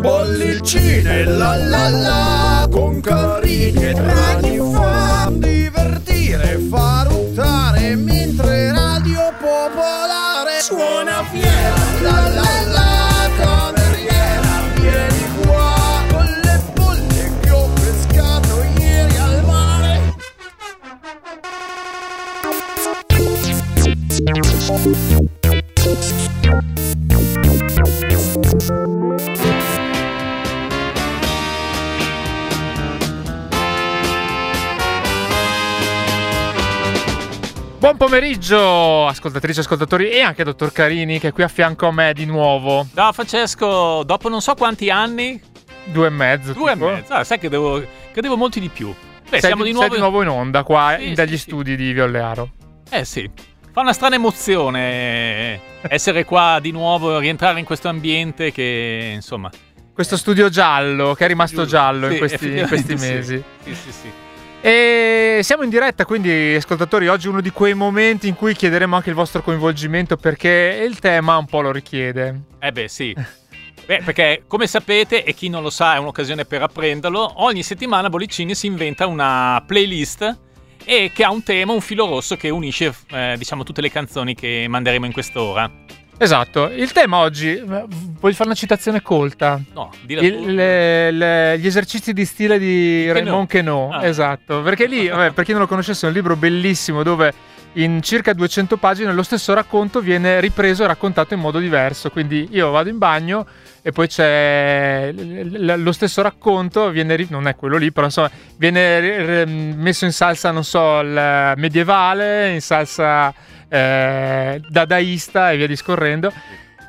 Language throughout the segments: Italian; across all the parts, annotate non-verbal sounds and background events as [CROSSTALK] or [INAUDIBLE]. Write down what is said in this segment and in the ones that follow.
Bollicine la la la con carini e draghi fa divertire, fa ruttare mentre Radio Popolare suona fiera. La la la cameriera vieni Buon pomeriggio, ascoltatrici e ascoltatori, e anche dottor Carini che è qui a fianco a me di nuovo. Ciao Francesco, dopo non so quanti anni, Due e mezzo. due tipo. e mezzo, ah, sai che devo, credevo molti di più. Beh, Sei, siamo di sei nuovo... di nuovo in onda qua Sì, in- dagli sì, sì. studi di Viollearo. Eh sì, fa una strana emozione essere qua di nuovo, rientrare in questo ambiente che, insomma... Questo studio giallo che è rimasto giallo in Sì, questi, in questi mesi. Sì, sì, sì. E siamo in diretta, quindi ascoltatori, oggi è uno di quei momenti in cui chiederemo anche il vostro coinvolgimento perché il tema un po' lo richiede. Eh beh, sì. Beh, perché come sapete, e chi non lo sa è un'occasione per apprenderlo, ogni settimana Bollicini si inventa una playlist e che ha un tema, un filo rosso che unisce, eh, diciamo, tutte le canzoni che manderemo in quest'ora. Esatto, il tema oggi, eh, voglio fare una citazione colta. No, dilla Il- le- le- gli esercizi di stile di. Raymond Queneau, Ah. esatto, perché lì, vabbè, per chi non lo conoscesse, è un libro bellissimo dove in circa 200 pagine lo stesso racconto viene ripreso e raccontato in modo diverso, quindi io vado in bagno e poi c'è lo stesso racconto, viene non è quello lì, però insomma viene messo in salsa, non so, il medievale, in salsa eh, dadaista e via discorrendo.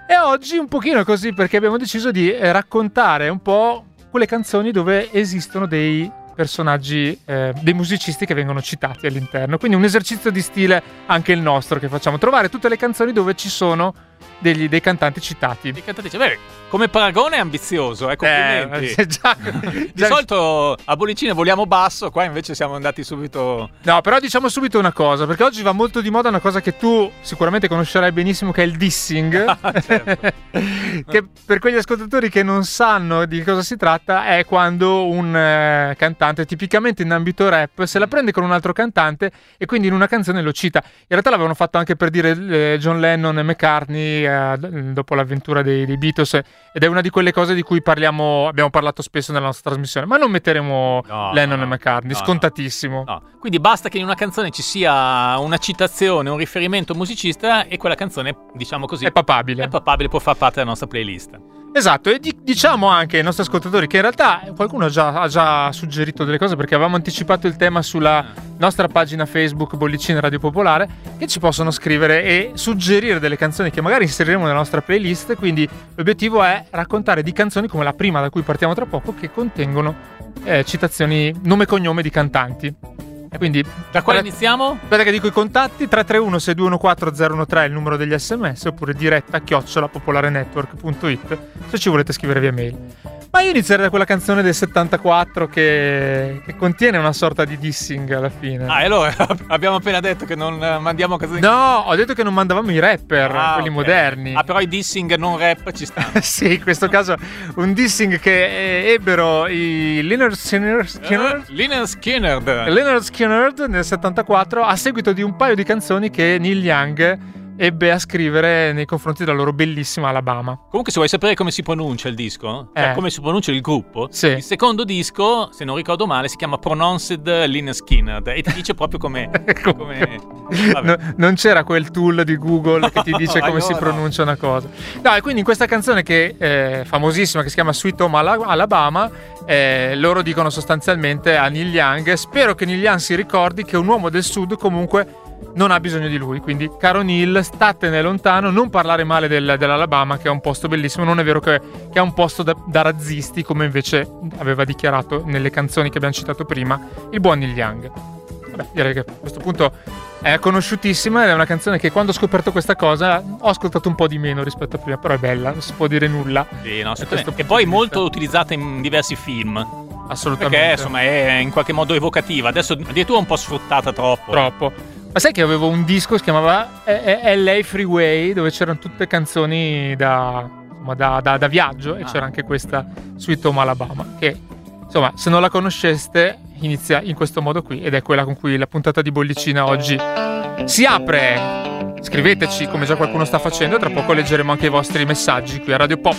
E oggi un pochino così perché abbiamo deciso di eh, raccontare un po' quelle canzoni dove esistono dei personaggi, eh, dei musicisti che vengono citati all'interno. Quindi un esercizio di stile anche il nostro che facciamo, trovare tutte le canzoni dove ci sono degli- dei cantanti citati. Di cantatrice. Beh, come paragone è ambizioso, eh, complimenti. Eh, [LAUGHS] già- Di già- solito a Bollicine voliamo basso, qua invece siamo andati subito... No, però diciamo subito una cosa, perché oggi va molto di moda una cosa che tu sicuramente conoscerai benissimo, che è il dissing. Ah, certo. [LAUGHS] che per quegli ascoltatori che non sanno di cosa si tratta, è quando un eh, cantante, tipicamente in ambito rap, se la prende con un altro cantante e quindi in una canzone lo cita. In realtà l'avevano fatto anche per dire eh, John Lennon e McCartney eh, d- dopo l'avventura dei, dei Beatles. Ed è una di quelle cose di cui parliamo, abbiamo parlato spesso nella nostra trasmissione. Ma non metteremo No, Lennon no, e McCartney, no, scontatissimo. Quindi basta che in una canzone ci sia una citazione, un riferimento musicista e quella canzone, diciamo così, È papabile. è papabile, può far parte della nostra playlist. Esatto, e di- diciamo anche ai nostri ascoltatori che in realtà qualcuno già, ha già suggerito delle cose perché avevamo anticipato il tema sulla nostra pagina Facebook Bollicine Radio Popolare che ci possono scrivere e suggerire delle canzoni che magari inseriremo nella nostra playlist. Quindi l'obiettivo è raccontare di canzoni come la prima da cui partiamo tra poco che contengono eh, citazioni, nome e cognome di cantanti. Quindi Da quale iniziamo? Aspetta che dico i contatti 331 6214 013 è il numero degli sms oppure diretta chiocciola popolarenetwork.it se ci volete scrivere via mail. Ma io inizierei da quella canzone del 74 che, che contiene una sorta di dissing alla fine. Ah, e allora [LAUGHS] abbiamo appena detto che non eh, mandiamo canzoni... No, ho detto che non mandavamo i rapper, Ah, quelli ok. moderni. Ah, però i dissing non rap ci stanno. [LAUGHS] sì, in questo caso un dissing che eh, ebbero i Leonard Skinner, Skinner Eh, Lynyrd Skinner. Leonard Skinner nel 74 a seguito di un paio di canzoni che Neil Young ebbe a scrivere nei confronti della loro bellissima Alabama. Comunque, se vuoi sapere come si pronuncia il disco, cioè Eh. come si pronuncia il gruppo, Sì. il secondo disco, se non ricordo male, si chiama Pronounced Lynyrd Skinner e ti dice proprio come... [LAUGHS] come... No, non c'era quel tool di Google che ti [LAUGHS] dice come si allora no. pronuncia una cosa. No, e quindi in questa canzone che è famosissima, che si chiama Sweet Home Ala- Alabama, eh, loro dicono sostanzialmente a Neil Young: Spero che Neil Young si ricordi che un uomo del sud comunque non ha bisogno di lui. Quindi, caro Neil, statene lontano, non parlare male del- dell'Alabama, che è un posto bellissimo. Non è vero che, che è un posto da, da razzisti, come invece aveva dichiarato nelle canzoni che abbiamo citato prima il buon Neil Young. Vabbè, direi che a questo punto è conosciutissima ed è una canzone che quando ho scoperto questa cosa ho ascoltato un po' di meno rispetto a prima, però è bella, non si può dire nulla. Sì, no, E poi molto utilizzata in diversi film. Assolutamente. Perché insomma è in qualche modo evocativa. Adesso addirittura un po' sfruttata troppo. Troppo. Ma sai che avevo un disco che si chiamava eh, eh, LA Freeway dove c'erano tutte canzoni da insomma, da, da- da viaggio e Ah. c'era anche questa Sweet Home Alabama che insomma se non la conosceste inizia in questo modo qui ed è quella con cui la puntata di bollicina oggi si apre. Scriveteci come già qualcuno sta facendo e tra poco leggeremo anche i vostri messaggi qui a Radio Pop.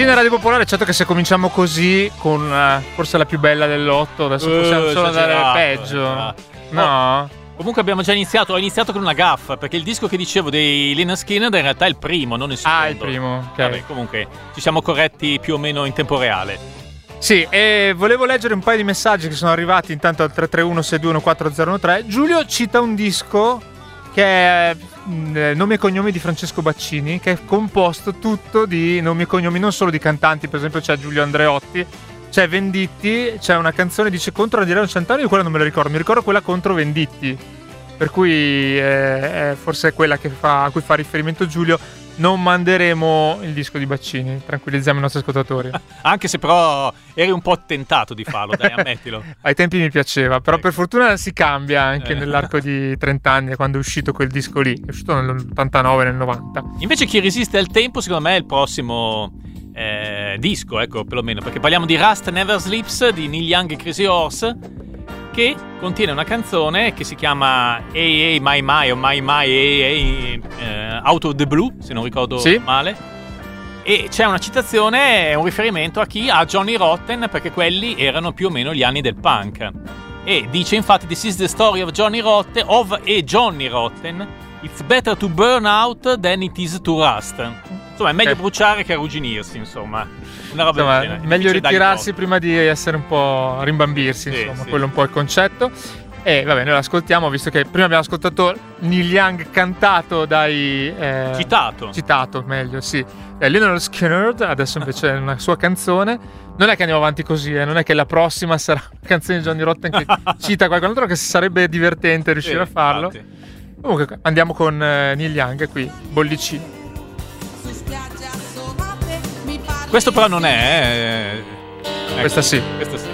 Bollicina Radio Popolare, certo che se cominciamo così con eh, forse la più bella dell'otto, adesso Eh, possiamo solo andare peggio. esagerato. No? Comunque abbiamo già iniziato, ho iniziato con una gaffa, perché il disco che dicevo dei Lena Skinner in realtà è il primo, non il secondo. Ah, il primo, ok. Vabbè, comunque ci siamo corretti più o meno in tempo reale. Sì, e volevo leggere un paio di messaggi che sono arrivati intanto al 331-621-4013. Giulio cita un disco che è nome e cognomi di Francesco Baccini, che è composto tutto di nomi e cognomi non solo di cantanti, per esempio c'è Giulio Andreotti, c'è Venditti, c'è una canzone dice contro Adriano Centanni, io quella non me la ricordo, mi ricordo quella contro Venditti. Per cui eh, è forse quella che fa- a cui fa riferimento Giulio. Non manderemo il disco di Baccini, tranquillizziamo i nostri ascoltatori. [LAUGHS] Anche se però eri un po' tentato di farlo, dai, [LAUGHS] ammettilo. Ai tempi mi piaceva, però Ecco. per fortuna si cambia anche Eh. nell'arco di 30 anni, quando è uscito quel disco lì. È uscito nell'89, nel 90. Invece chi resiste al tempo, secondo me, è il prossimo eh, disco, ecco, perlomeno, perché parliamo di Rust Never Sleeps di Neil Young e Crazy Horse. Che contiene una canzone che si chiama Hey Hey My My o My My Hey Hey eh, Out of the Blue, se non ricordo Sì. male. E c'è una citazione, un riferimento a chi? A Johnny Rotten, perché quelli erano più o meno gli anni del punk. E dice infatti This is the story of Johnny Rotten, of a Johnny Rotten. It's better to burn out than it is to rust. Insomma, è meglio Ok. bruciare che arrugginirsi, insomma. Una roba Insomma, del meglio ritirarsi prima di essere un po' rimbambirsi, Sì, insomma, sì. quello è un po' il concetto. E vabbè, noi l'ascoltiamo, visto che prima abbiamo ascoltato Neil Young cantato dai... eh, Citato. Citato, meglio, sì. Eh, Leonard Skinner, adesso invece è una sua canzone. Non è che andiamo avanti così, eh, non è che la prossima sarà una canzone di Johnny Rotten che [LAUGHS] cita qualcun altro, che sarebbe divertente riuscire Sì, a farlo. infatti. Comunque andiamo con eh, Neil Young qui, bollicino. Questo però non è. eh, ecco, Questa sì. Questo sì.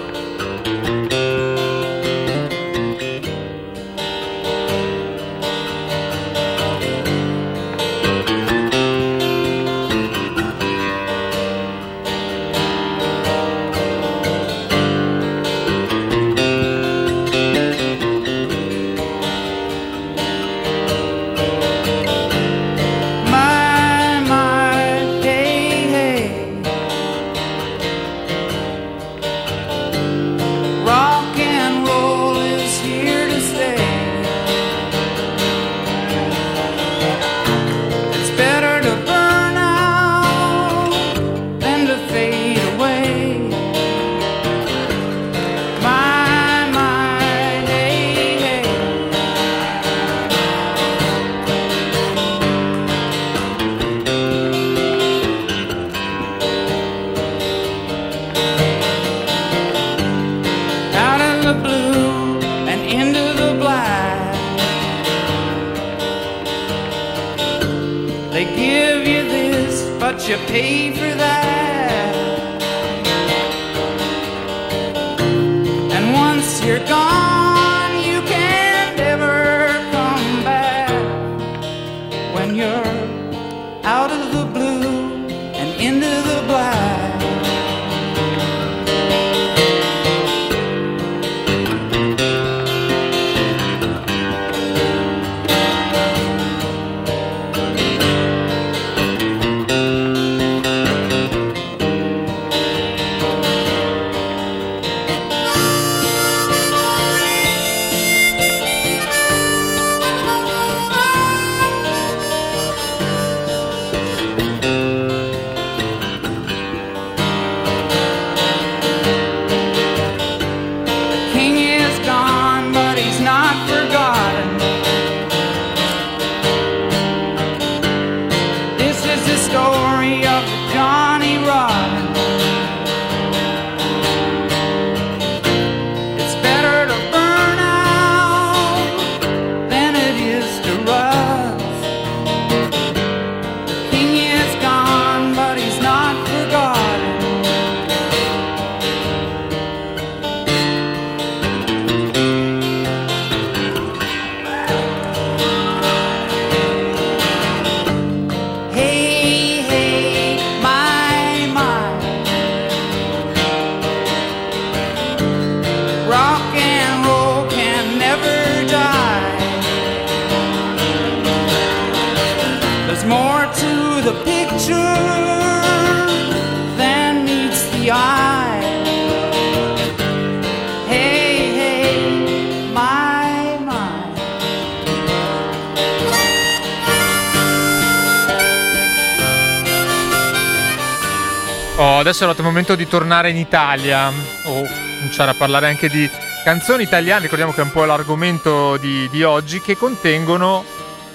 Adesso è arrivato il momento di tornare in Italia o cominciare a parlare anche di canzoni italiane. Ricordiamo che è un po' l'argomento di, di oggi che contengono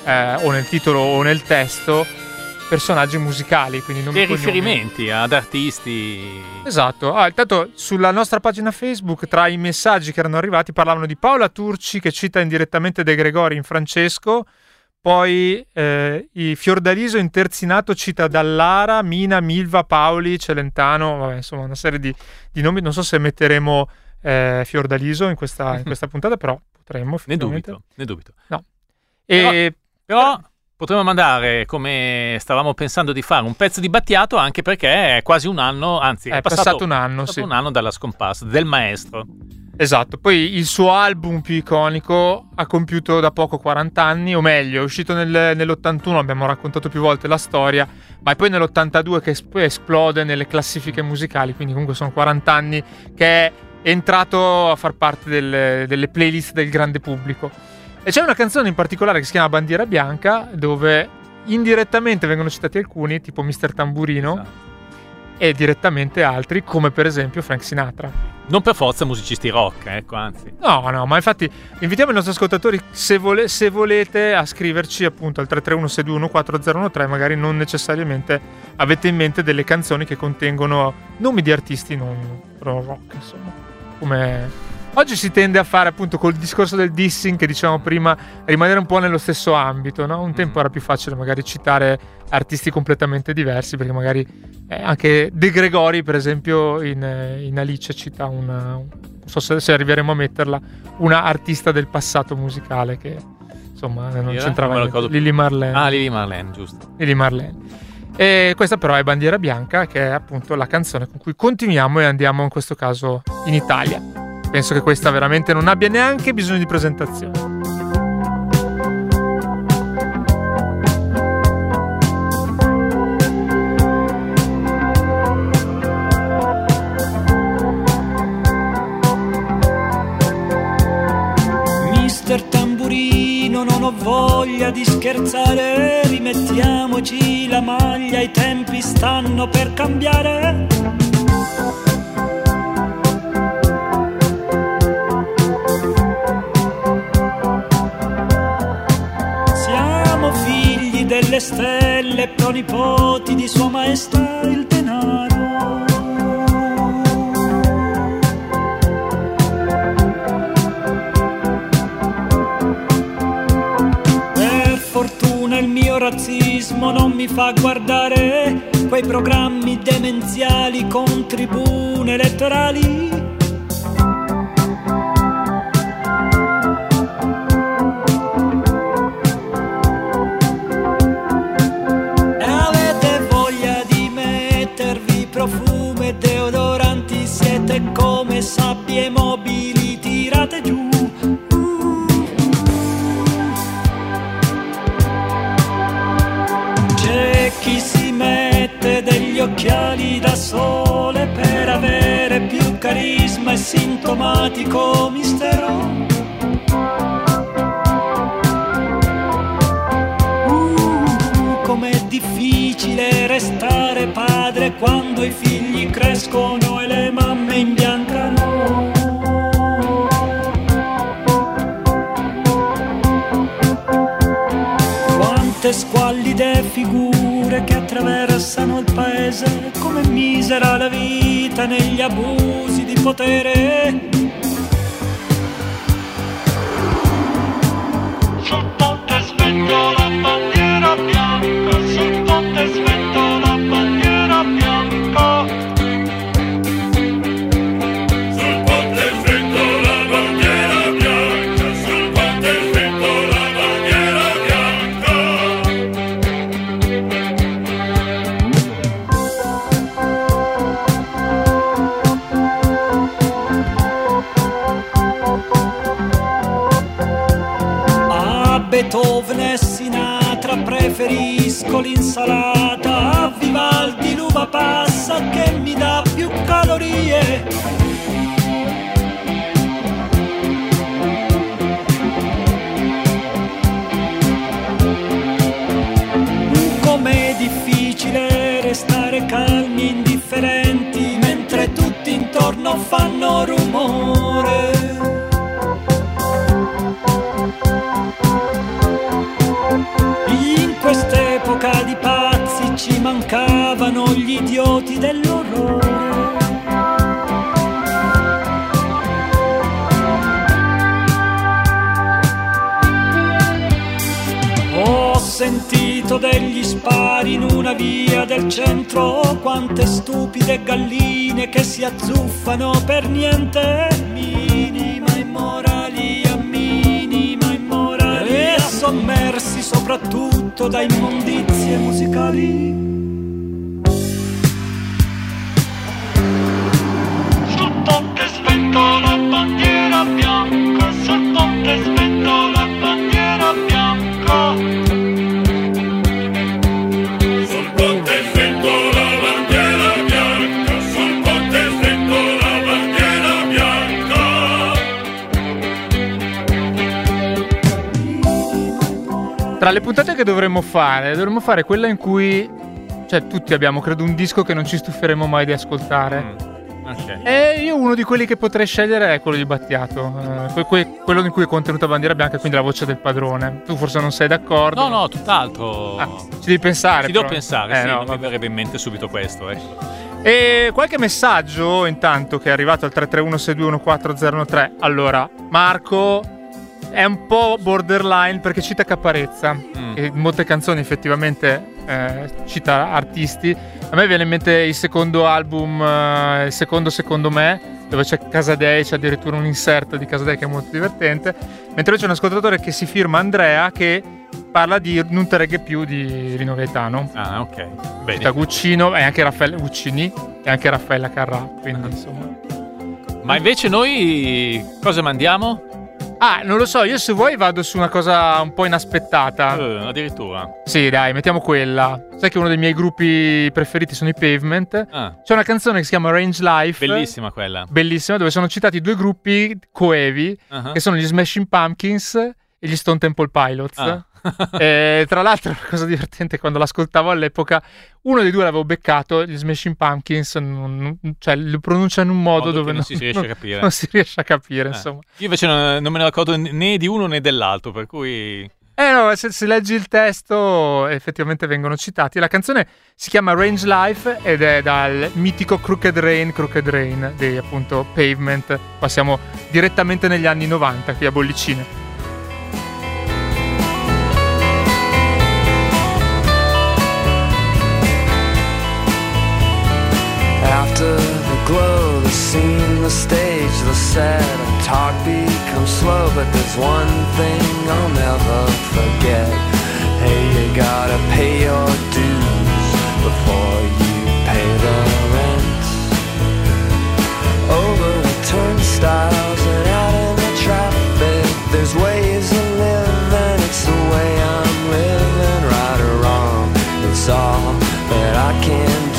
eh, o nel titolo o nel testo personaggi musicali. Quindi e cognomi. riferimenti ad artisti. Esatto, ah, intanto sulla nostra pagina Facebook tra i messaggi che erano arrivati parlavano di Paola Turci che cita indirettamente De Gregori in Francesco, poi eh, i Fiordaliso interzinato cita Dallara, Mina, Milva, Paoli, Celentano, vabbè, insomma una serie di, di nomi, non so se metteremo eh, Fiordaliso in questa, in questa [LAUGHS] puntata, però potremmo. Ne dubito, ne dubito. E Però potremmo mandare, come stavamo pensando di fare, un pezzo di Battiato anche perché è quasi un anno, anzi è passato, un anno, passato sì. un anno dalla scomparsa del maestro. Esatto, poi il suo album più iconico ha compiuto da poco 40 anni, o meglio, è uscito nel- nell'81, abbiamo raccontato più volte la storia, ma è poi nell'82 che es- esplode nelle classifiche musicali, quindi comunque sono 40 anni che è entrato a far parte del- delle playlist del grande pubblico. E c'è una canzone in particolare che si chiama Bandiera Bianca, dove indirettamente vengono citati alcuni, tipo Mr. Tamburino, Esatto. e direttamente altri, come per esempio Frank Sinatra. Non per forza musicisti rock, ecco, anzi. No, no, ma infatti invitiamo i nostri ascoltatori, se, vole- se volete, a scriverci appunto al 331-621-4013, magari non necessariamente avete in mente delle canzoni che contengono nomi di artisti non rock, insomma. Come... Oggi si tende a fare appunto col discorso del dissing che dicevamo prima, rimanere un po' nello stesso ambito, no? Un tempo Mhm. era più facile magari citare artisti completamente diversi, perché magari eh, anche De Gregori, per esempio, in, eh, in Alice cita una, non so se, se arriveremo a metterla, una artista del passato musicale che insomma non c'entrava niente. Lily Marlene. Ah, Lily Marlene, giusto. Lily Marlene. E questa però è Bandiera Bianca, che è appunto la canzone con cui continuiamo e andiamo in questo caso in Italia. Penso che questa veramente non abbia neanche bisogno di presentazione. Mister Tamburino, non ho voglia di scherzare, rimettiamoci la maglia, i tempi stanno per cambiare. Delle stelle, pronipoti di Sua Maestà il denaro. Per fortuna il mio razzismo non mi fa guardare quei programmi demenziali con tribune elettorali. Sintomatico mistero. Uh, com'è difficile restare padre quando i figli squallide figure che attraversano il paese, come misera la vita negli abusi di potere. Sul ponte svento la bandiera preferisco l'insalata, a Vivaldi l'uva passa che mi dà più calorie. Com'è difficile restare calmi, indifferenti, mentre tutti intorno fanno rumore. Idioti dell'orrore. Ho sentito degli spari in una via del centro, quante stupide galline che si azzuffano per niente. E sommersi soprattutto da immondizie musicali. Le puntate che dovremmo fare, dovremmo fare quella in cui, cioè tutti abbiamo credo un disco che non ci stuferemo mai di ascoltare. Mm, Ok. E io uno di quelli che potrei scegliere è quello di Battiato, eh, que- que- quello in cui è contenuta bandiera bianca, quindi la voce del padrone. Tu forse non sei d'accordo. No, no, tutt'altro. Ah, ci devi pensare. Ci devo però. pensare, Eh, sì, no, non mi vabbè. verrebbe in mente subito questo. Ecco. E qualche messaggio intanto che è arrivato al 331-6214013. Allora, Marco è un po' borderline perché cita Caparezza. Mm. E in molte canzoni effettivamente eh, cita artisti. A me viene in mente il secondo album, eh, il secondo secondo me, dove c'è Casadei, c'è addirittura un insert di Casadei che è molto divertente. Mentre c'è un ascoltatore che si firma Andrea che parla di Non te reghe più di Rino Gaetano. Ah, ok. Bene. Guccino e anche Raffaele Guccini e anche Raffaella Carrà. Quindi insomma. Ma invece noi cosa mandiamo? Ah, non lo so, io se vuoi vado su una cosa un po' inaspettata. Eh, addirittura. Sì, dai, mettiamo quella. Sai che uno dei miei gruppi preferiti sono i Pavement. Ah, C'è una canzone che si chiama Range Life. bellissima quella. Bellissima, dove sono citati due gruppi coevi, Ah. che sono gli Smashing Pumpkins e gli Stone Temple Pilots. Ah. [LAUGHS] E tra l'altro, la cosa divertente, quando l'ascoltavo all'epoca, uno dei due l'avevo beccato, gli Smashing Pumpkins, non- non- cioè lo pronuncia in un modo, Modo dove non si riesce a capire. non si riesce a capire, Eh. insomma. Io invece non, non me ne ricordo né di uno né dell'altro, per cui... Eh no, se, se leggi il testo effettivamente vengono citati. La canzone si chiama Range Life ed è dal mitico Crooked Rain, Crooked Rain dei appunto Pavement. Passiamo direttamente negli anni 90 qui a Bollicine. The glow, the scene, the stage, the set, talk becomes slow, but there's one thing I'll never forget. Hey, you gotta pay your dues before you pay the rent. Over the turnstiles and out in the traffic, there's ways of living. It's the way I'm living, right or wrong. It's all that I can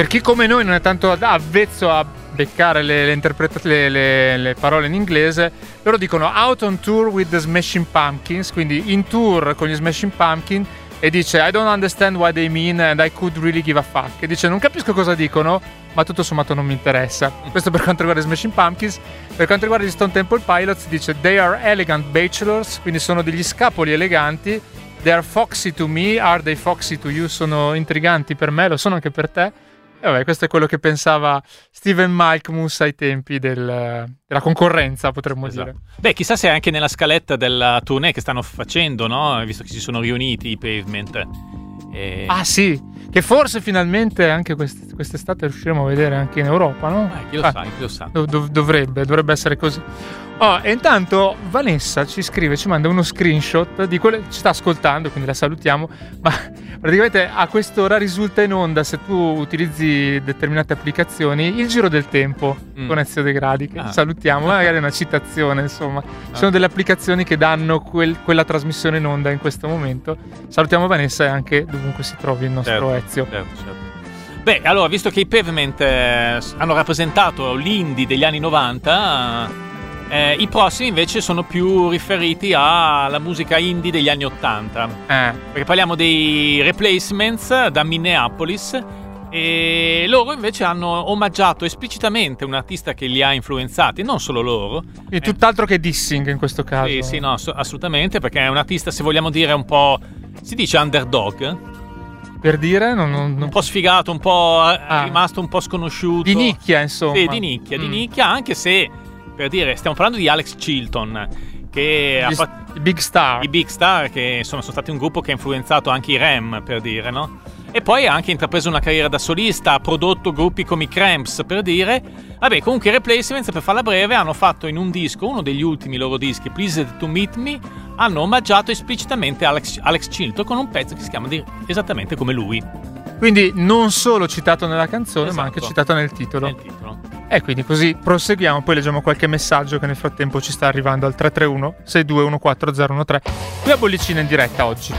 per chi come noi non è tanto avvezzo a beccare le, le le- le- le parole in inglese, loro dicono out on tour with the Smashing Pumpkins, quindi in tour con gli Smashing Pumpkins e dice I don't understand what they mean and I could really give a fuck. E dice non capisco cosa dicono, ma tutto sommato non mi interessa. Questo per quanto riguarda i Smashing Pumpkins. Per quanto riguarda gli Stone Temple Pilots dice they are elegant bachelors, quindi sono degli scapoli eleganti. They are foxy to me, are they foxy to you? Sono intriganti per me, lo sono anche per te. Vabbè, questo è quello che pensava Steven Malkmus ai tempi del- della concorrenza, potremmo Esatto. dire. Beh, chissà se anche nella scaletta della tournée che stanno facendo, no? Visto che si sono riuniti i pavement. E... Ah sì, che forse finalmente anche quest- quest'estate riusciremo a vedere anche in Europa, no? Eh, chi lo Ah, sa, chi lo sa. dov- dov- dovrebbe, dovrebbe essere così. Oh, e intanto Vanessa ci scrive, ci manda uno screenshot di quello ci sta ascoltando, quindi la salutiamo, ma [LAUGHS] praticamente a quest'ora risulta in onda se tu utilizzi determinate applicazioni il giro del tempo Mm. con Ezio De Gradi, che Ah. salutiamo, magari è una citazione, insomma. Ci sono delle applicazioni che danno quel- quella trasmissione in onda in questo momento. Salutiamo Vanessa e anche dovunque si trovi il nostro Certo, Ezio. certo, certo. Beh, allora, visto che i Pavement eh, hanno rappresentato l'indie degli anni 90, eh, i prossimi invece sono più riferiti alla musica indie degli anni 80. Eh, Perché parliamo dei replacements da Minneapolis e loro invece hanno omaggiato esplicitamente un artista che li ha influenzati, non solo loro. quindi tutt'altro che dissing in questo caso. Sì, sì, no, ass- assolutamente, perché è un artista, se vogliamo dire, un po'... si dice underdog, Per dire, non, non- non- un po' sfigato, un po' è Ah. rimasto un po' sconosciuto. di nicchia, insomma. Sì, di nicchia, di Mm. nicchia, anche se, per dire, stiamo parlando di Alex Chilton, che ha fatto... i Big Star. I Big Star, che insomma sono stati un gruppo che ha influenzato anche i Rem, per dire, no? E poi ha anche intrapreso una carriera da solista, ha prodotto gruppi come i Cramps, per dire. Vabbè, comunque i Replacements, per farla breve, hanno fatto in un disco, uno degli ultimi loro dischi, Pleased to Meet Me, hanno omaggiato esplicitamente Alex, Alex Chilton con un pezzo che si chiama di- esattamente come lui, Quindi non solo citato nella canzone, ma Esatto. anche citato nel titolo. nel titolo. E quindi così proseguiamo, poi leggiamo qualche messaggio che nel frattempo ci sta arrivando al 331 6214013 qui a Bollicina in diretta oggi.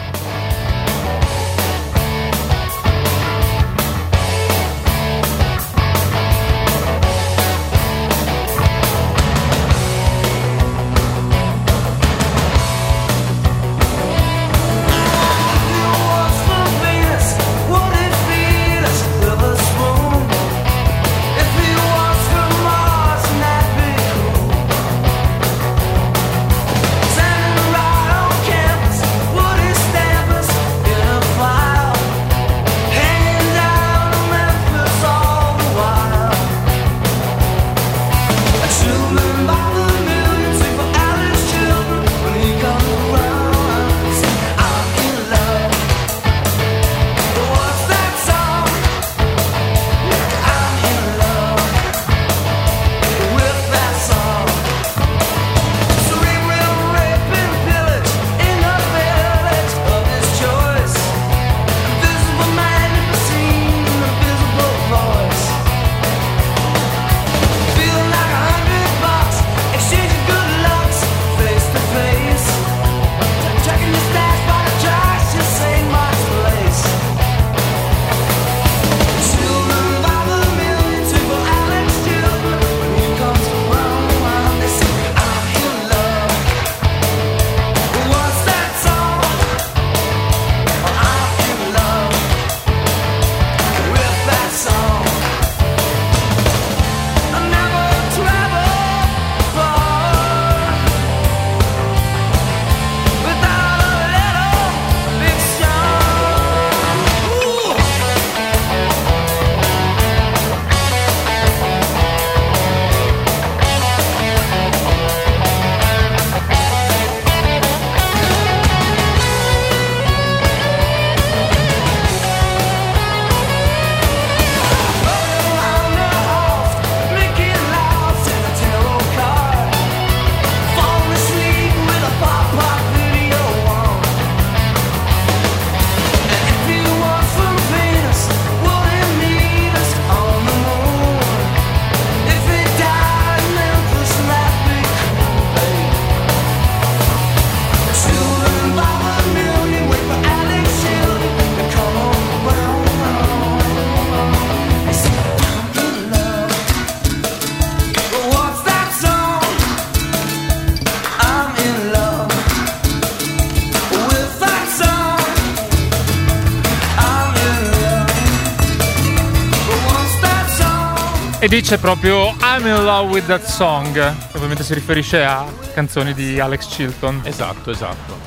Dice proprio I'm in love with that song. che Ovviamente si riferisce a canzoni di Alex Chilton. Esatto, esatto.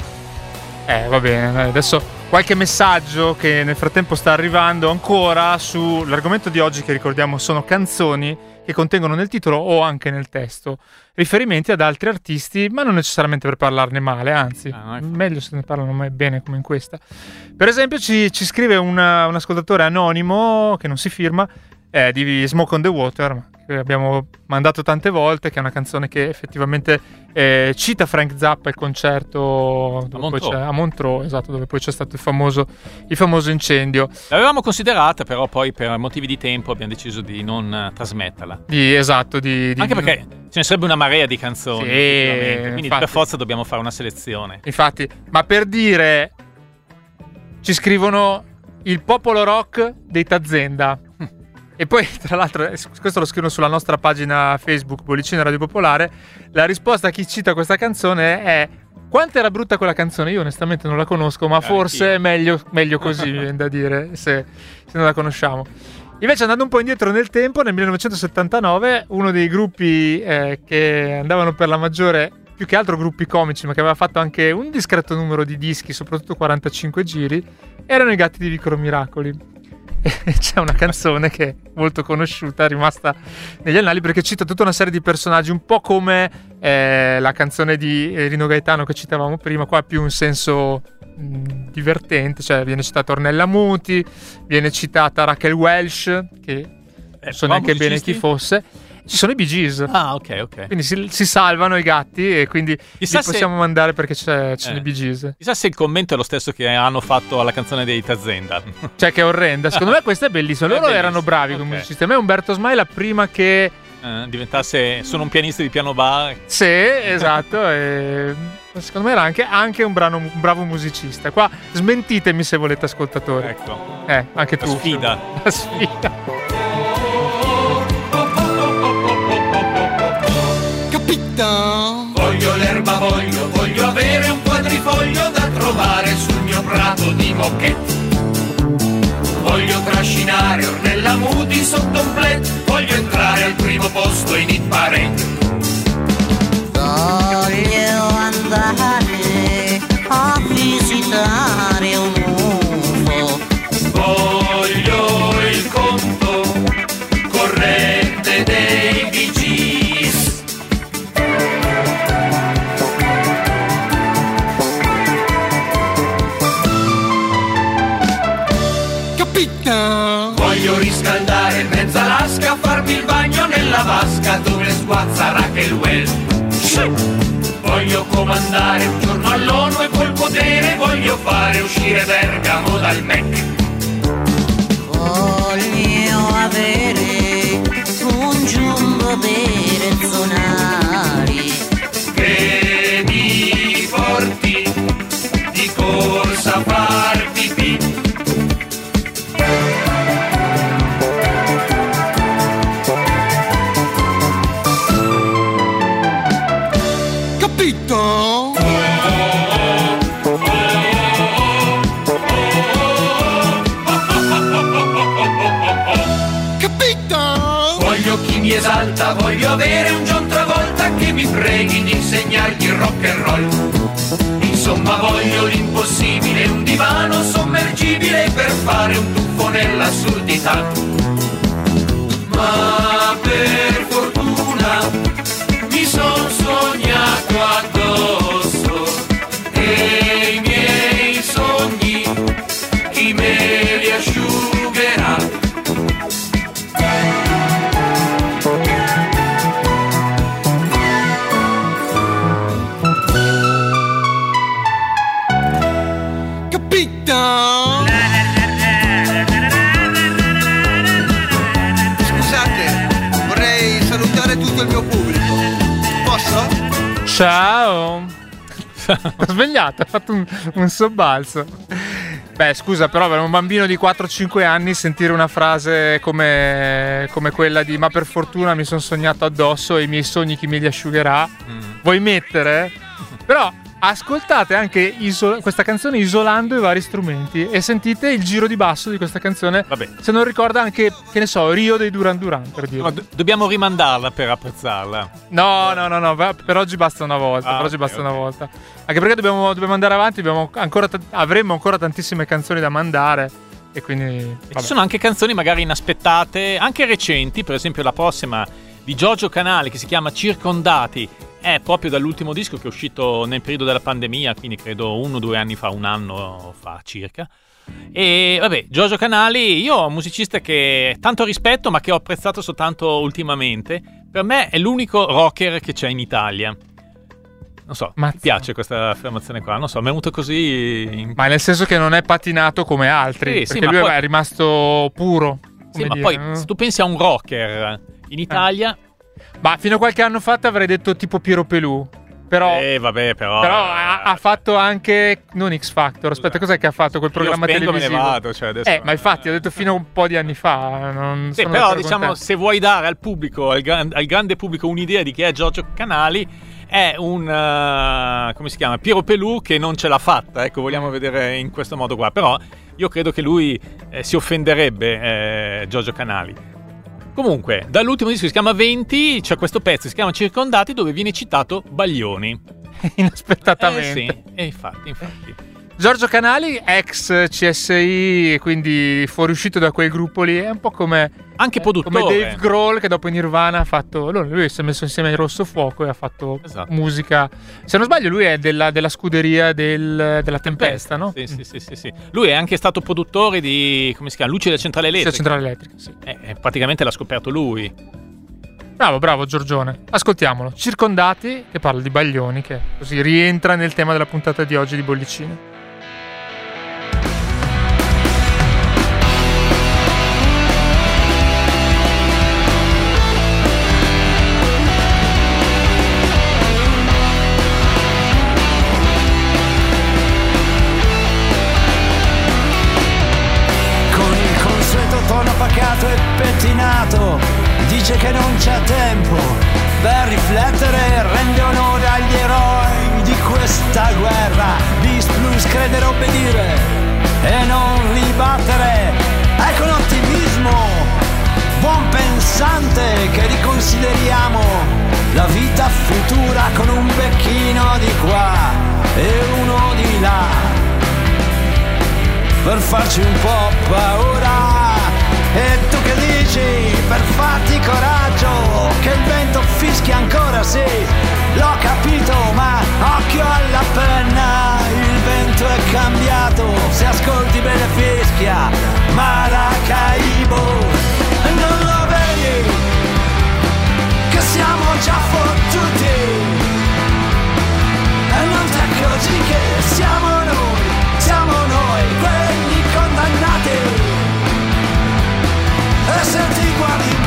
Eh, va bene. Adesso qualche messaggio che nel frattempo sta arrivando ancora sull'argomento di oggi che ricordiamo sono canzoni che contengono nel titolo o anche nel testo riferimenti ad altri artisti, ma non necessariamente per parlarne male, anzi, Ah, no, meglio se ne parlano mai bene come in questa. Per esempio ci, ci scrive una- un ascoltatore anonimo che non si firma eh, di Smoke on the Water, che abbiamo mandato tante volte, che è una canzone che effettivamente eh, cita Frank Zappa il concerto poi Montreux. a Montreux, esatto, dove poi c'è stato il famoso, il famoso incendio. L'avevamo considerata, però poi per motivi di tempo abbiamo deciso di non eh, trasmetterla. Di, esatto, di, di- Anche perché ce ne sarebbe una marea di canzoni, Sì, quindi infatti. per forza dobbiamo fare una selezione. Infatti, ma per dire, ci scrivono il popolo rock dei Tazenda. E poi, [LAUGHS] tra l'altro, eh, questo lo scrivono sulla nostra pagina Facebook Bollicina Radio Popolare. La risposta a chi cita questa canzone è: Quanto era brutta quella canzone? Io onestamente non la conosco, ma Anch'io. forse è meglio, meglio così, mi [LAUGHS] viene da dire, se, se non la conosciamo. Invece, andando un po' indietro nel tempo, nel 1979, uno dei gruppi eh, che andavano per la maggiore, più che altro gruppi comici, ma che aveva fatto anche un discreto numero di dischi, soprattutto 45 giri, erano i Gatti di Vicolo Miracoli. [LAUGHS] C'è una canzone che è molto conosciuta, è rimasta negli annali perché cita tutta una serie di personaggi, un po' come eh, la canzone di eh, Rino Gaetano che citavamo prima, qua ha più un senso mh, divertente, cioè viene citata Ornella Muti, viene citata Raquel Welch, che Eh, non so qua neanche bene chi fosse. Ci sono i Bee Gees. Ah, ok, ok. Quindi si, si salvano i gatti e quindi Chissà li se- possiamo mandare perché c'è, ci sono Eh. i Bee Gees. Chissà se il commento è lo stesso che hanno fatto alla canzone dei Tazenda. [LAUGHS] Cioè che è orrenda. Secondo me questa è bellissima. È Loro bellissima, erano bravi come ok. musicisti. A me Umberto Smaila prima che... Eh, diventasse sono un pianista di piano bar. Sì, esatto. e Secondo me era anche, anche un, brano- un bravo musicista. Qua smentitemi se volete ascoltatori. Ecco. Eh, anche La tu. sfida. La sfida. Capitano Voglio l'erba, voglio, voglio avere un quadrifoglio da trovare sul mio prato di moquette. Voglio trascinare Ornella Muti sotto un plet, voglio entrare al primo posto in parade. Voglio andare a visitare un nella vasca dove sguazza Raquel. Voglio comandare un giorno all'ONU e col potere voglio fare uscire Bergamo dal MEC. Voglio avere un giumbo per preghi di insegnargli rock and roll. Insomma voglio l'impossibile, un divano sommergibile per fare un tuffo nell'assurdità. Ma per fortuna mi son sognato Ciao. Ho svegliato, ha fatto un, un sobbalzo. Beh, scusa, però per un bambino di 4-5 anni sentire una frase come, come quella di ma per fortuna mi sono sognato addosso e i miei sogni chi me li asciugherà, vuoi mettere? Però ascoltate anche iso- questa canzone isolando i vari strumenti e sentite il giro di basso di questa canzone. Vabbè. Se non ricorda anche, che ne so, Rio dei Duran Duran, per dire. Ma do- dobbiamo rimandarla per apprezzarla. No, no, no, no, per oggi basta una volta. Ah, per oggi ok, basta ok. una volta. Anche perché dobbiamo, dobbiamo andare avanti, abbiamo ancora ta- avremo ancora tantissime canzoni da mandare. E quindi. E ci sono anche canzoni magari inaspettate, anche recenti, per esempio la prossima di Giorgio Canali che si chiama Circondati, è proprio dall'ultimo disco che è uscito nel periodo della pandemia, quindi credo uno o due anni fa, un anno fa circa. E vabbè, Giorgio Canali, io ho un musicista che tanto rispetto ma che ho apprezzato soltanto ultimamente, per me è l'unico rocker che c'è in Italia. Non so, mi Mazza. piace questa affermazione qua, non so, mi è venuto così Ma nel senso che non è patinato come altri. Sì, sì, perché ma lui poi- è rimasto puro. Sì, ma dire, poi se tu pensi a un rocker in Italia, Ma fino a qualche anno fa ti avrei detto tipo Piero Pelù. Però. eh vabbè, però Però ha, ha fatto anche non X Factor. Aspetta, cos'è che ha fatto quel programma io spengo, me ne televisivo? vado, cioè adesso Eh, ma infatti ho detto fino a un po' di anni fa. Non Sì, sono però diciamo te. se vuoi dare al pubblico, al, gran- al grande pubblico un'idea di chi è Giorgio Canali, è un eh, come si chiama? Piero Pelù che non ce l'ha fatta, ecco, vogliamo vedere in questo modo qua, però io credo che lui eh, si offenderebbe eh, Giorgio Canali. Comunque, dall'ultimo disco che si chiama 20 c'è questo pezzo che si chiama Circondati dove viene citato Baglioni. [LAUGHS] Inaspettatamente. Eh sì, e infatti, infatti. Giorgio Canali, ex CSI, quindi fuoriuscito da quel gruppo lì, è un po' come, Anche produttore. come Dave Grohl che dopo in Nirvana ha fatto. Lui, lui si è messo insieme ai Rosso Fuoco e ha fatto Esatto. musica. Se non sbaglio, lui è della, della scuderia del- della Tempesta, no? Sì, sì, sì, sì, sì. Lui è anche stato produttore di, come si chiama, Luci della Centrale Sì, Elettrica. centrale elettrica, sì. Eh, eh, praticamente l'ha scoperto lui. Bravo, bravo Giorgione. Ascoltiamolo. Circondati, che parla di Baglioni, che così rientra nel tema della puntata di oggi di Bollicine. C'è tempo per riflettere Rende onore agli eroi di questa guerra. Bis plus credere obbedire e non ribattere. È con ottimismo buon pensante che riconsideriamo la vita futura con un becchino di qua e uno di là. Per farci un po' paura. E tu che dici? Per farti coraggio che il vento fischia ancora sì, l'ho capito, ma occhio alla penna, il vento è cambiato, se ascolti bene fischia, Maracaibo, non lo vedi che siamo già fottuti e non ti accorgi che siamo noi, siamo noi quelli condannati. E se ti guardi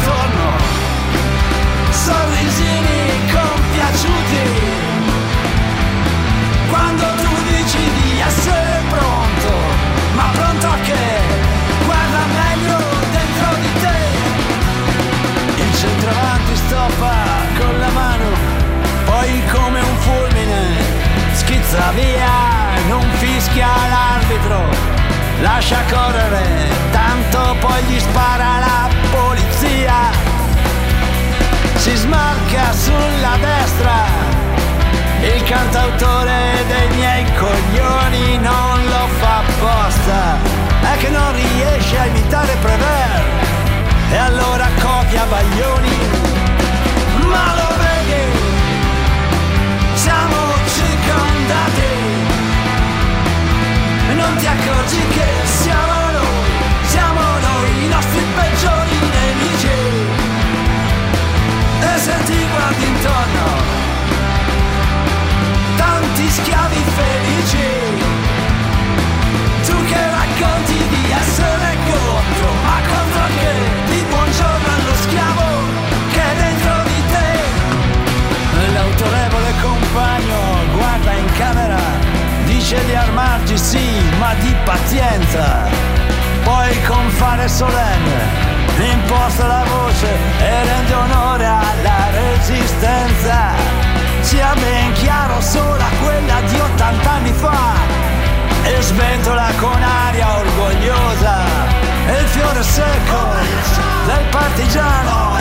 felici. Tu che racconti di essere contro, ma contro che? Di buongiorno allo schiavo che è dentro di te. L'autorevole compagno guarda in camera, dice di armarci sì, ma di pazienza. Poi con fare solenne imposta la voce e rende onore alla resistenza sia ben chiaro sola quella di 80 anni fa. E sventola con aria orgogliosa. E il fiore secco del partigiano.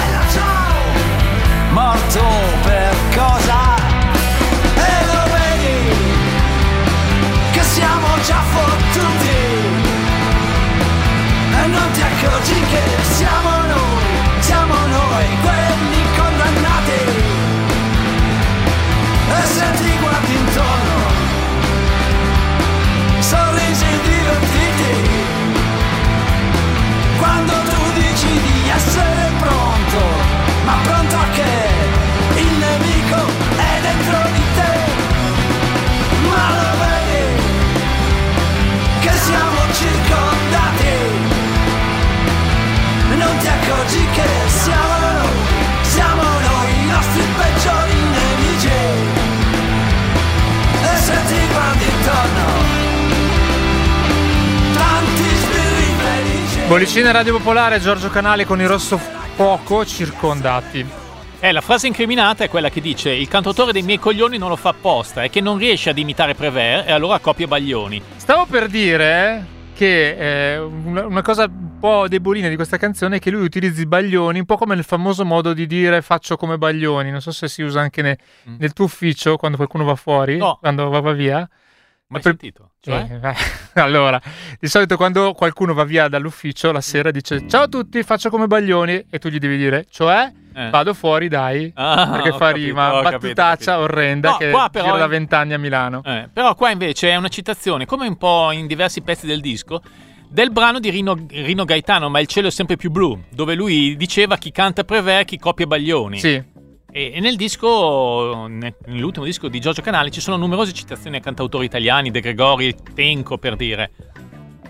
Morto per cosa? Bollicina Radio Popolare, Giorgio Canale con il rosso fuoco circondati. Eh, la frase incriminata è quella che dice il cantautore dei miei coglioni non lo fa apposta, è che non riesce ad imitare Prévert e allora copia Baglioni. Stavo per dire che eh, una, cosa un po' debolina di questa canzone è che lui utilizzi baglioni un po' come nel famoso modo di dire faccio come baglioni. Non so se si usa anche ne- Mm. nel tuo ufficio quando qualcuno va fuori, No. quando va, va via. Mai Per- sentito? Cioè? Eh, [LAUGHS] allora, di solito quando qualcuno va via dall'ufficio la sera dice ciao a tutti, faccio come baglioni e tu gli devi dire cioè Eh. vado fuori dai, Ah, perché fa capito, rima, capito, battutaccia capito. orrenda No, che qua però- gira da vent'anni a Milano. Eh, però qua invece è una citazione, come un po' in diversi pezzi del disco, del brano di Rino, Rino Gaetano, Ma il cielo è sempre più blu, dove lui diceva chi canta Prévert, chi copia Baglioni. Sì, E, e nel disco, ne- nell'ultimo disco di Giorgio Canali, ci sono numerose citazioni a cantautori italiani, De Gregori, Tenco per dire.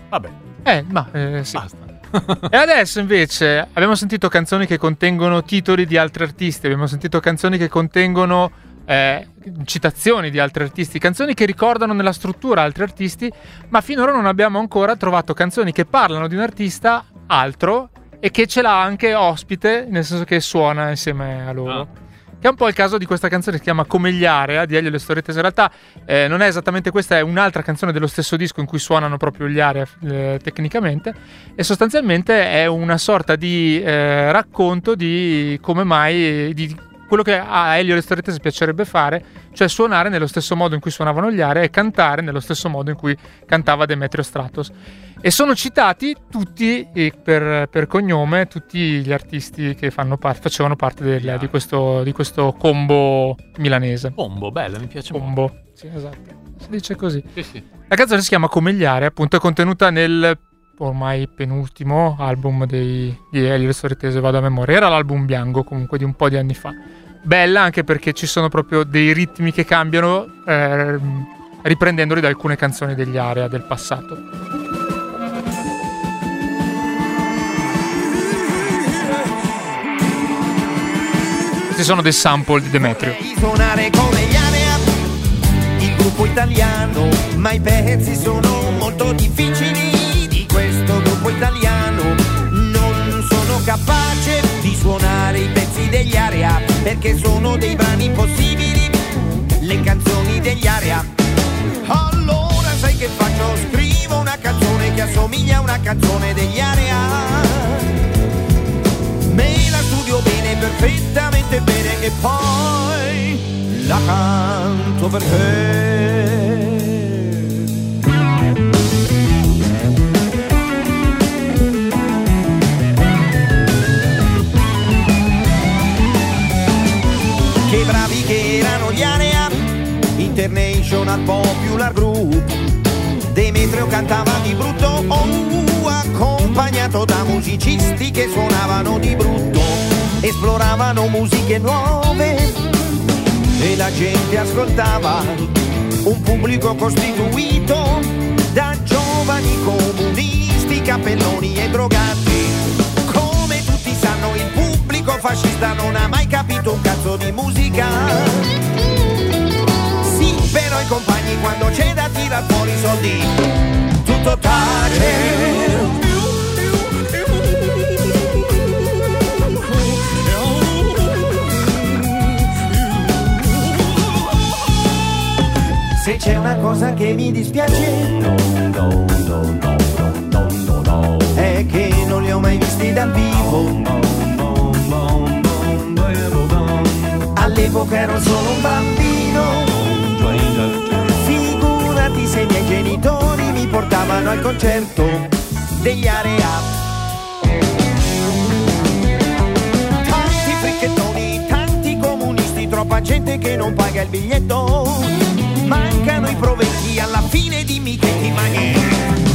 Vabbè, eh, ma eh, sì. basta. [LAUGHS] E adesso invece abbiamo sentito canzoni che contengono titoli di altri artisti, abbiamo sentito canzoni che contengono eh, citazioni di altri artisti, canzoni che ricordano nella struttura altri artisti, ma finora non abbiamo ancora trovato canzoni che parlano di un artista altro e che ce l'ha anche ospite, nel senso che suona insieme a loro. Ah. Che è un po' il caso di questa canzone che si chiama Come gli Area di Elio e le Storie Tese. In realtà eh, non è esattamente questa, è un'altra canzone dello stesso disco in cui suonano proprio gli Area eh, tecnicamente. E sostanzialmente è una sorta di eh, racconto di come mai, di quello che a Elio e le Storie Tese piacerebbe fare, cioè suonare nello stesso modo in cui suonavano gli Area e cantare nello stesso modo in cui cantava Demetrio Stratos. E sono citati tutti eh, per, per cognome, tutti gli artisti che parte, facevano parte del- di, questo, di questo combo milanese. Bombo, bella, mi piace molto. Combo, sì, esatto. Si dice così. Sì, sì. La canzone si chiama Come gli Area, appunto, è contenuta nel ormai penultimo album dei, di Elio Storitese, vado a memoria. Era l'album bianco comunque di un po' di anni fa. Bella anche perché ci sono proprio dei ritmi che cambiano, eh, riprendendoli da alcune canzoni degli Area del passato. Questi sono dei sample di Demetrio. Suonare come gli Area, il gruppo italiano, ma i pezzi sono molto difficili di questo gruppo italiano. Non sono capace di suonare i pezzi degli Area, perché sono dei brani impossibili, le canzoni degli Area. Allora sai che faccio? Scrivo una canzone che assomiglia a una canzone degli Area. Perfettamente bene e poi la canto per te. Che bravi che erano gli Area, International Popular Group. Demetrio cantava di brutto, oh, accompagnato da musicisti che suonavano di brutto, esploravano musiche nuove e la gente ascoltava, un pubblico costituito da giovani comunisti, cappelloni e drogati. Come tutti sanno il pubblico fascista non ha mai capito un cazzo di musica. Sì, però i compagni quando c'è da tirar fuori i soldi, tutto tace. Se c'è una cosa che mi dispiace, è che non li ho ho mai visti dal vivo. All'epoca ero solo un bambino. Figurati se i miei genitori mi portavano al concerto degli Area. Tanti fricchettoni, tanti comunisti, troppa gente che non paga il biglietto. Mancano i proventi, alla fine dimmi che ti mangi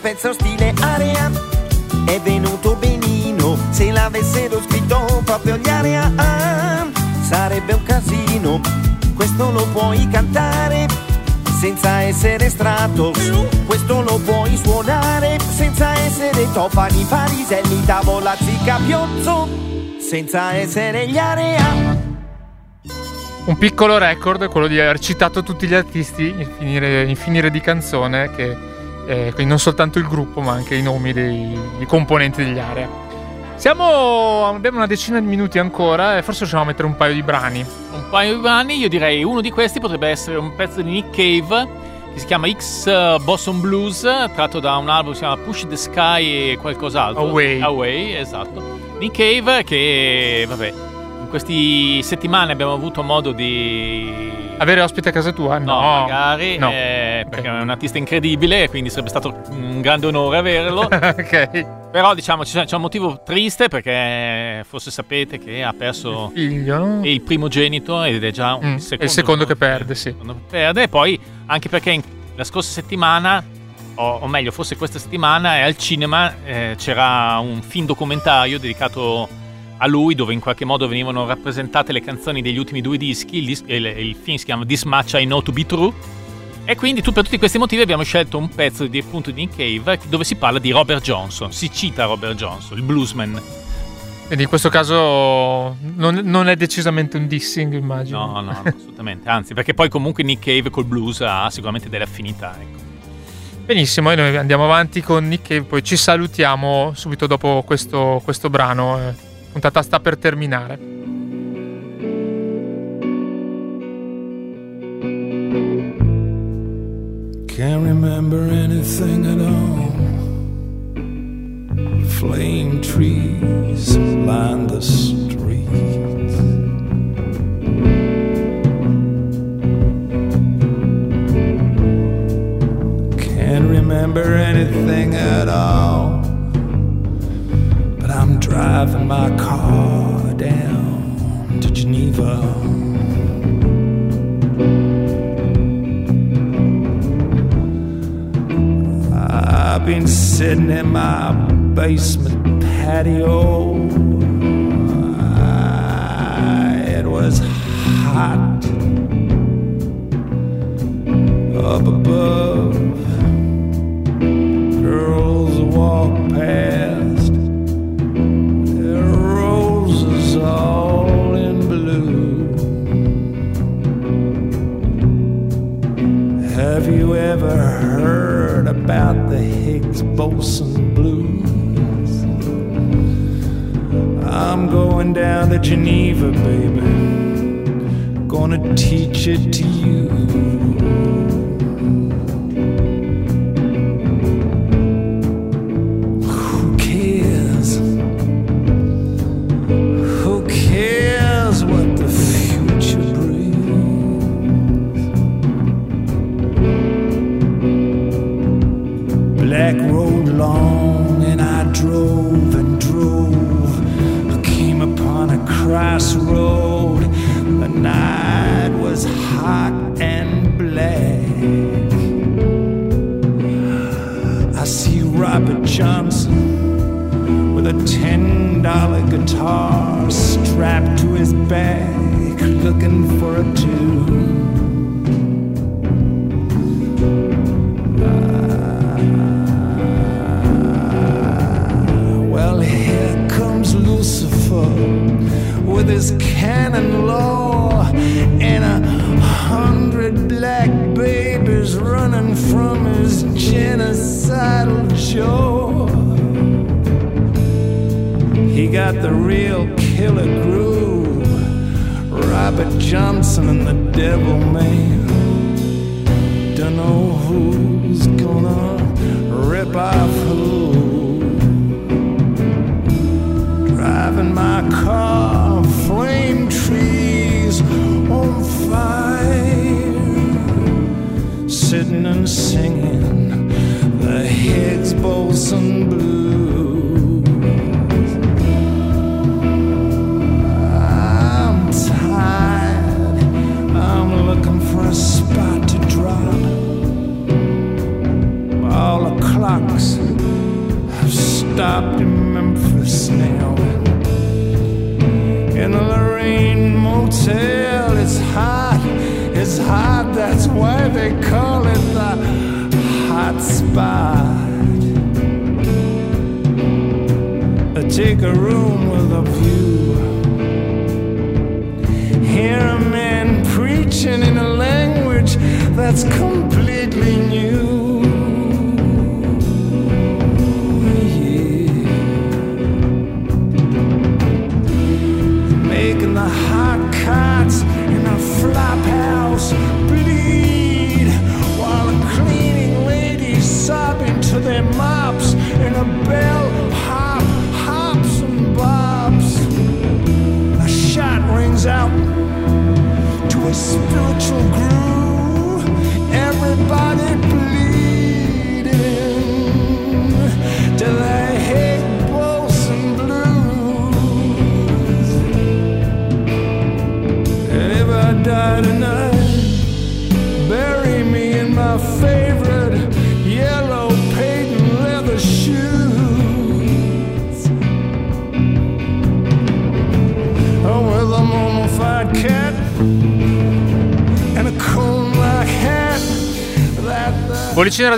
pezzo stile area è venuto benino. Se l'avessero scritto proprio gli area ah, sarebbe un casino. Questo lo puoi cantare senza essere strato. Questo lo puoi suonare senza essere tofani, pariselli, tavola, zicca, piozzo. Senza essere gli area. Un piccolo record quello di aver citato tutti gli artisti in finire, in finire di canzone, che, eh, quindi non soltanto il gruppo, ma anche i nomi dei, dei componenti degli area. Siamo, abbiamo una decina di minuti ancora e forse riusciamo a mettere un paio di brani. Un paio di brani, io direi uno di questi potrebbe essere un pezzo di Nick Cave che si chiama X eh, Boston Blues, tratto da un album che si chiama Push the Sky e qualcos'altro. Away. Away, esatto. Nick Cave che, vabbè, in queste settimane abbiamo avuto modo di... Avere ospite a casa tua? No, No, magari, No. eh, perché è un artista incredibile, quindi sarebbe stato un grande onore averlo. [LAUGHS] ok. Però diciamo c'è, c'è un motivo triste perché forse sapete che ha perso Figlio, no? il primogenito ed è già un Mm, secondo, il secondo che perde, sì. perde. E poi anche perché in- la scorsa settimana, o, o meglio forse questa settimana, al cinema eh, c'era un film documentario dedicato a lui dove in qualche modo venivano rappresentate le canzoni degli ultimi due dischi. Il, dis- il- il film si chiama This Much I Know To Be True. E quindi tu, per tutti questi motivi abbiamo scelto un pezzo di appunto di Nick Cave dove si parla di Robert Johnson, si cita Robert Johnson, il bluesman. Quindi in questo caso non, non è decisamente un dissing, immagino. No, no, no, assolutamente, anzi, perché poi comunque Nick Cave col blues ha sicuramente delle affinità. Ecco. Benissimo, e noi andiamo avanti con Nick Cave, poi ci salutiamo subito dopo questo, questo brano. Puntata sta per terminare. Can't remember anything at all. Flame trees line the streets. Can't remember anything at all. I'm driving my car down to Geneva. I've been sitting in my basement patio. Ah, It was hot up above. Girls walk Have you ever heard about the Higgs boson blues? I'm going down to Geneva, baby. Gonna teach it to you. Road long, and I drove and drove. I came upon a crossroad. The night was hot and black. I see Robert Johnson with a ten dollar guitar strapped to his back, looking for a tune. With his canon law and a hundred black babies running from his genocidal jaw. He got the real killer groove, Robert Johnson and the Devil Man. Don't know who's gonna rip off Sitting and singing the Higgs boson blues.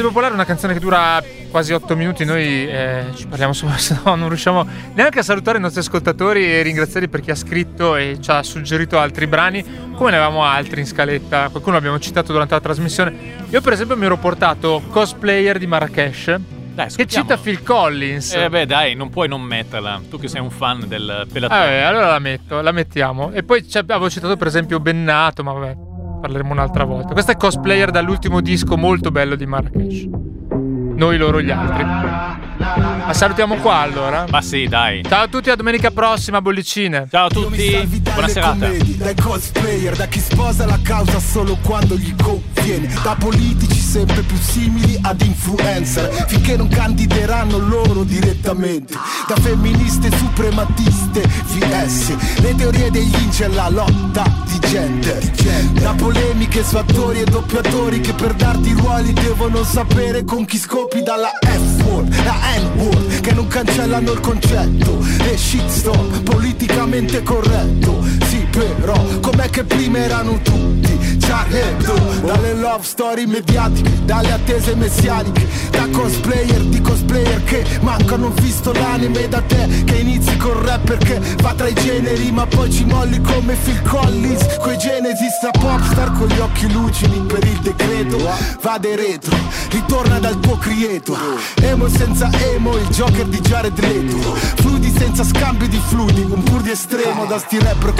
Radio Popolare è una canzone che dura quasi 8 minuti. Noi eh, ci parliamo solo, [LAUGHS] se no non riusciamo neanche a salutare i nostri ascoltatori e ringraziarli per chi ha scritto e ci ha suggerito altri brani, come ne avevamo altri in scaletta. Qualcuno l'abbiamo citato durante la trasmissione. Io, per esempio, mi ero portato Cosplayer di Marrakesh. Dai, Che cita Phil Collins. Eh beh, dai, non puoi non metterla. Tu che sei un fan del Eh, Pellatore. allora la metto, la mettiamo. E poi avevo citato per esempio Bennato, ma vabbè, parleremo un'altra volta. Questo è cosplayer dall'ultimo disco molto bello di Marrakesh. Noi, loro, gli altri. Ma salutiamo qua allora. Ma sì, dai. Ciao a tutti, a domenica prossima, bollicine. Ciao a tutti, buona serata. commedie, dai cosplayer, da chi sposa la causa solo quando gli conviene, da politici sempre più simili ad influencer, finché non candideranno loro direttamente, da femministe suprematiste VS, le teorie degli incel, la lotta di gender, da polemiche su attori e doppiatori che per darti ruoli devono sapere con chi scopi dalla F-word, la N-word, che non cancellano il concetto, e shitstorm politicamente corretto, però, com'è che prima erano tutti, Hebdo, dalle love story mediatiche, dalle attese messianiche, da cosplayer di cosplayer che mancano visto l'anime da te, che inizi col rap perché va tra i generi ma poi ci molli come Phil Collins, coi Genesis da popstar con gli occhi lucidi per il decreto, vade retro, ritorna dal tuo creator, emo senza emo, il Joker di Jared Leto, fluidi senza scambi di fluidi, un pur di estremo da sti rapper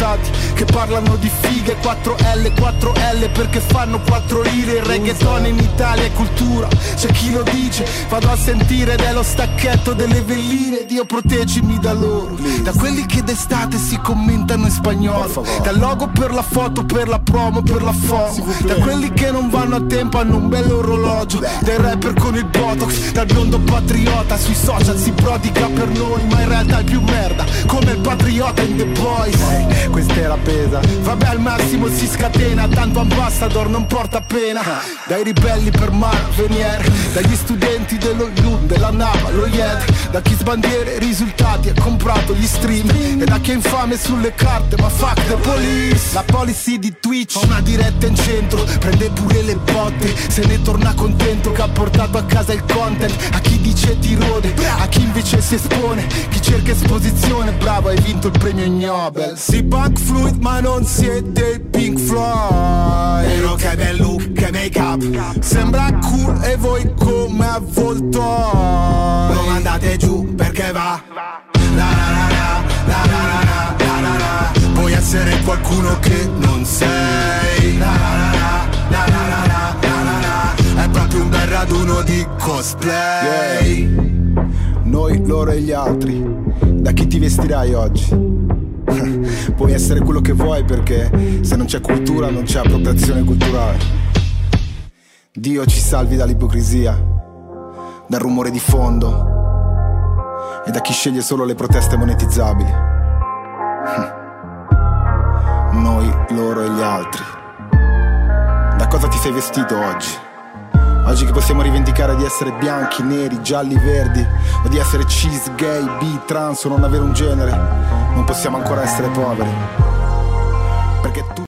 complessati che parlano di fighe 4L, 4L perché fanno 4 lire, il reggaeton in Italia è cultura, c'è chi lo dice, vado a sentire ed è lo stacchetto delle velline, Dio proteggimi da loro, da quelli che d'estate si commentano in spagnolo, dal logo per la foto per la promo per la FOM Da quelli che non vanno a tempo hanno un bel orologio. Dai rapper con il botox, dal biondo patriota. Sui social si prodiga per noi ma in realtà è più merda. Come il patriota in The Boys. Ehi, Questa era pesa. Vabbè al massimo si scatena. Tanto ambassador non porta pena. Dai ribelli per Mark Venier. Dagli studenti dello IU, della NAVA, lo IED Da chi sbandiera i risultati ha comprato gli stream. E da chi è infame sulle carte ma fuck the police. La policy di Twitch. Fa una diretta in centro, prende pure le botte. Se ne torna contento che ha portato a casa il content. A chi dice ti rode, a chi invece si espone. Chi cerca esposizione, bravo hai vinto il premio Nobel. Si backfluid ma non siete i Pink Floyd. Vero che bel look, che make up. Sembra cool e voi come avvoltoi. Non andate giù perché va? La la la la, la la la essere qualcuno che non sei la la la È proprio un bel raduno di cosplay yeah. Noi, loro e gli altri Da chi ti vestirai oggi? [LAUGHS] Puoi essere quello che vuoi perché se non c'è cultura non c'è appropriazione culturale. Dio ci salvi dall'ipocrisia, dal rumore di fondo e da chi sceglie solo le proteste monetizzabili. [LAUGHS] Noi, loro e gli altri. Da cosa ti sei vestito oggi? Oggi che possiamo rivendicare di essere bianchi, neri, gialli, verdi, o di essere cis, gay, bi, trans o non avere un genere, non possiamo ancora essere poveri. Perché tu